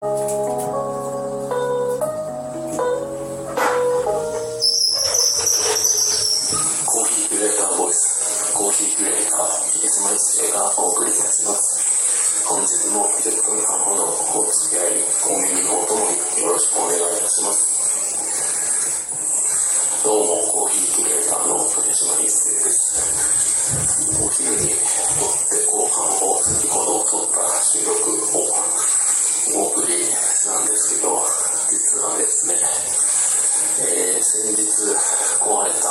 コーヒーキュレーターボイス、コーヒーキュレーター、池島一生がお送りいたします。本日も10分間ほどお付き合い、お耳のお供によろしくお願いいたします。どうも、コーヒーキュレーターの竹島一生です。お昼にとって後半を先ほど撮った収録を壊れた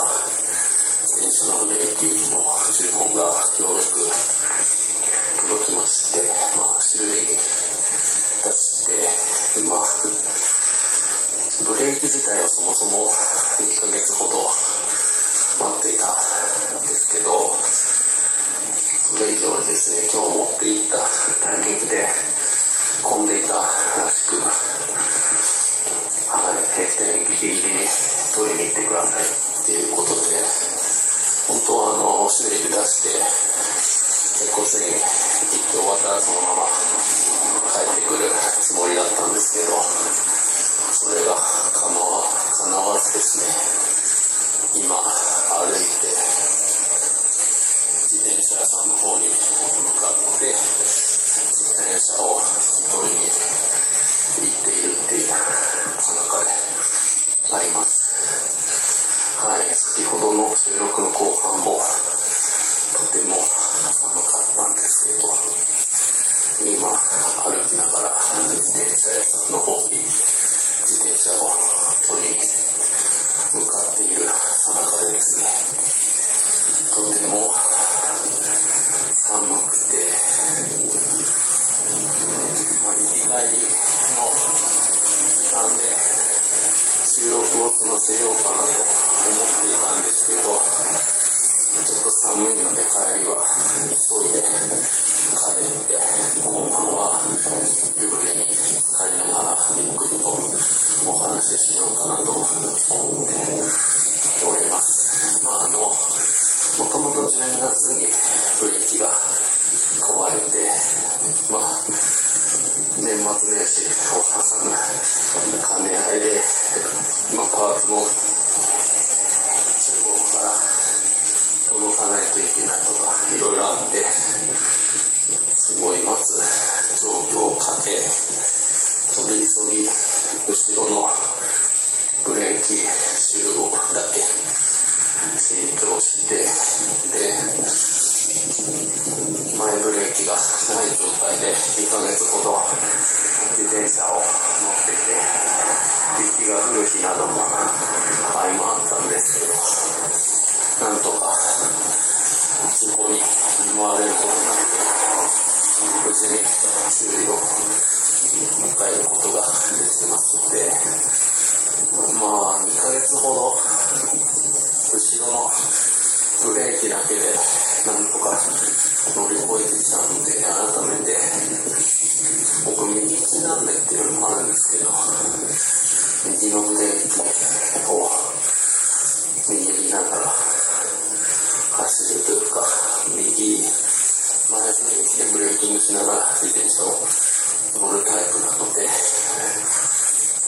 電車のブレーキの注文が協力届きまして、まあ、修理に出して、まあ、ブレーキ自体はそもそも1ヶ月ほど待っていたん。ですけど、それ以上にですね、今日持っていったタイミングで混ん。でいたらしく、はい、閉店ギリギリ取りに行ってくださいっていうことで、本当はあの、修理で出して、結構すぐに行って終わったらそのまま帰ってくるつもりだったんですけど、それがかなわ叶わずですね、今歩いて、自転車屋さんの方に向かって、自転車を取りに行っているっていうその中であります。の収録の後半もとても寒かったんですけど、今歩きながら自転車屋さんの方に自転車を取りに向かっているその中でですね、とても寒くて、まあ、行き帰りの時間で収録を済ませようかなとっていたんですけど、ちょっと寒いので帰りは急いで帰って、後半は湯船に帰りながらゆっくりとお話ししようかなと思って。届かないといけないとか、いろいろあって、すごい待つ状況をかけ、取り急ぎ、後ろのブレーキシューをだけ新調して、で、前ブレーキがない状態で2ヶ月ほど自転車を乗ってて、雪が降る日なども相まったんですけど、なんとか事故に見舞われることなく、無事に修理を迎えることができてますので、まあ2ヶ月ほど後ろのブレーキだけでなんとか乗り越えてきたので、改めて、僕右利きなんでっていうのもあるんですけど、右のブレーキを握りながら走るというか、右、前ブレーキでブレーキングしながら自転車を乗るタイプなので、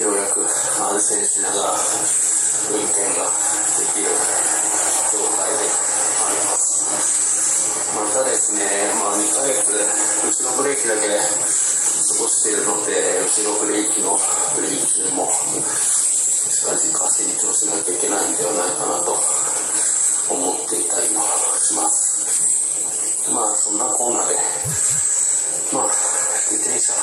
ようやく安静しながら運転ができる状態であります。またですね、まあ2ヶ月、後ろブレーキだけ過ごしているので、後ろブレーキのブレーキ中も近々新調しなきゃいけないんではないかなと思っていたりもします。まあそんなコーナーで、まあ自転車、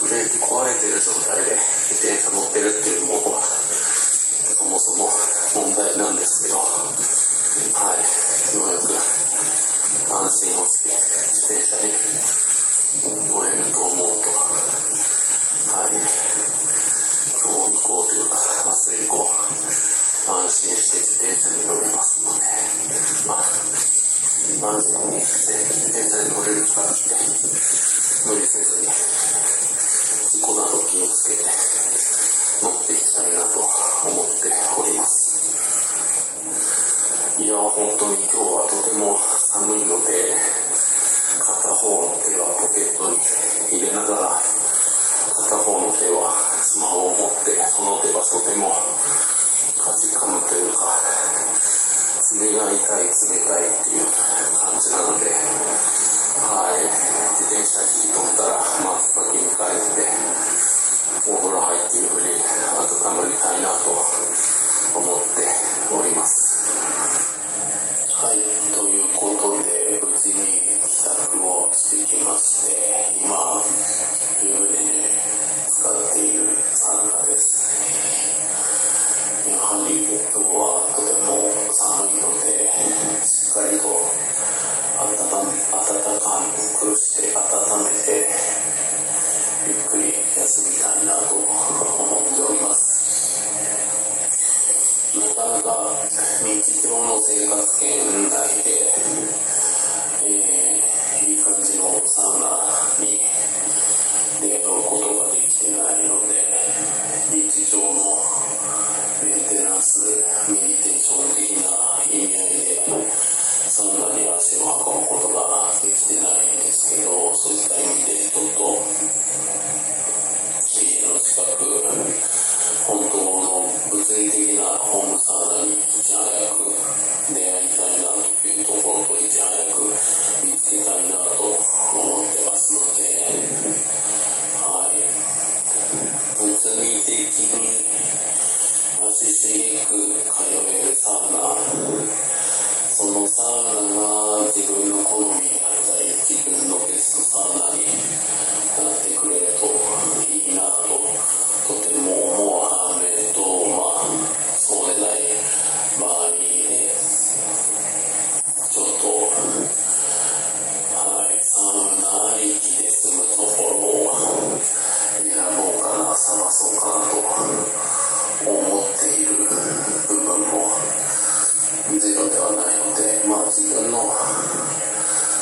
ブレーキ壊れてる状態で自転車乗ってるっていうものは、そもそも問題なんですけど、はい、ようやく安心をして自転車に乗れると思うと、はい、今日行こうというか、明日行こう、安心して自転車に乗れますので、まあ、安心にして自転車に乗れるからって、無理せずに、事故など気をつけて乗っていきたいなと思っております。いや、本当に今日はとても寒いので、片方の手はポケットに入れながら、片方の手はスマホを持ってその手がとてもかじかむというか爪が痛い冷たいっていう感じなのではい。自転車引き取ったら真っ先に帰ってお風呂入ってゆっくり温まりたいなと思ってっかりと温め温かくして温めてゆっくり休みたいなと思っております。なかなか日常の生活圏内く通えるサウナそのサウナが自分の好みだったり自分のベストサウナにないのでまあ自分の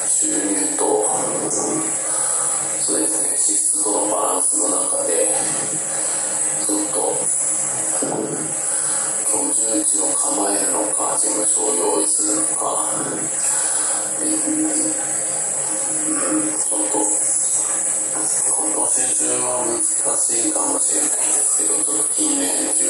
収入とそうですね支出とのバランスの中でちょっと居住地を構えるのか事務所を用意するのかうん、うん、ちょっと今年中は難しいかもしれないんですけど、ちょっと近年中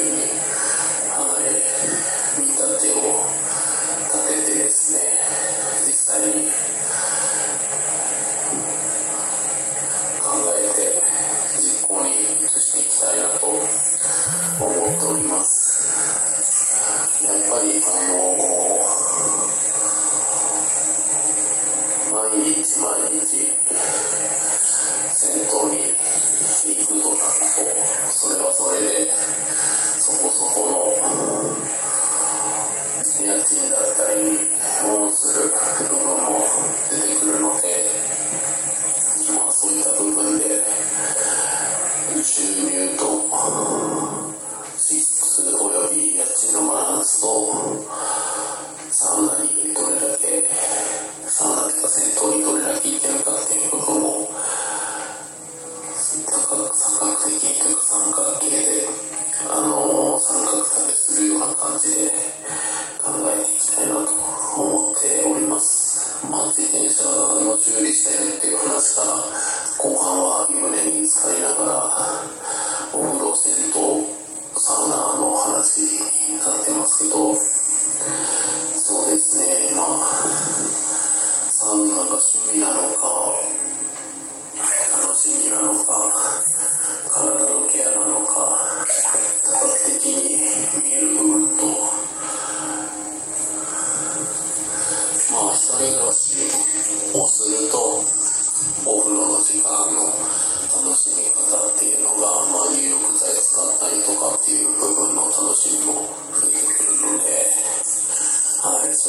日毎日、銭湯に行くとなると、それはそれで、そこそこの家賃だったりもうする部分も出てくるので、りしてっていう話から、後半は湯船に使いながら、お風呂、銭と、サウナの話になってますけど、そうですね、まあ、サウナが趣味なのか、楽しみなのか、体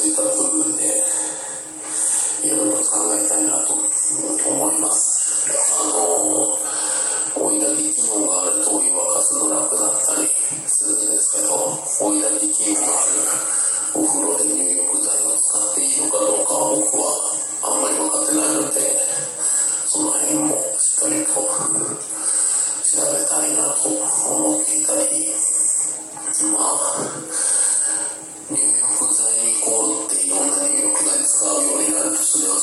そういった部分で、いろいろ考えたいなと思います。あの、追い焚き機能があるとお湯沸かすの楽だったりするんですけど、追い焚き機能があるお風呂で入浴剤を使っていいのかどうかは僕はあんまり分かってないので、その辺もしっかりと調べたいなと思っていたり、まあ、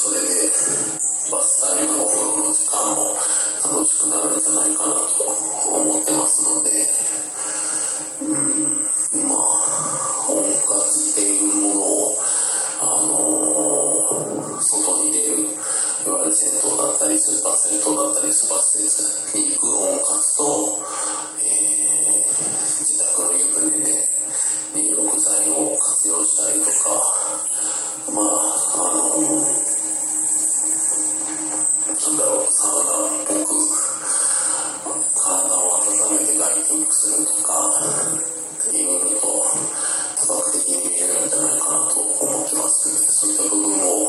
それで伐採のおの時間も楽しくなるんじゃないかなと思ってますので。ライティングするとか、いろいろと多角的に見えるんじゃないかなと思ってますので、そういった部分を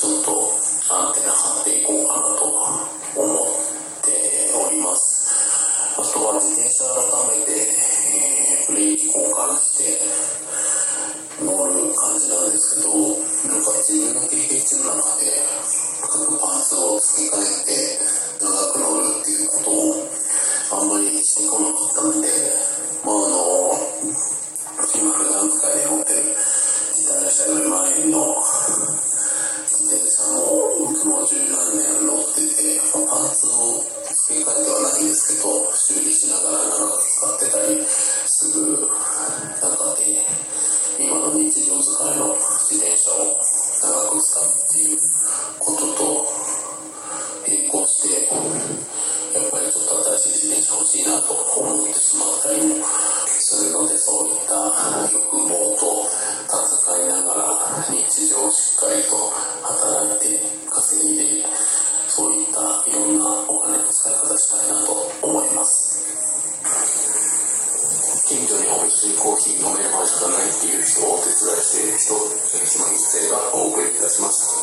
ちょっとアンテナ張っていこうかなと思っております。あとは自転車改めて、えー、ブレーキ交換して乗る感じなんですけど、なんか自分の経験値の中で各パーツを付け替えて長く乗るっていうことをあんまりしてこなかったので、日常をしっかりと働いて稼いでそういったいろんなお金の使い方したいなと思います。近所に美味しいコーヒー飲める場所がないっていう人をお手伝いしている人、島一世がお送りいたします。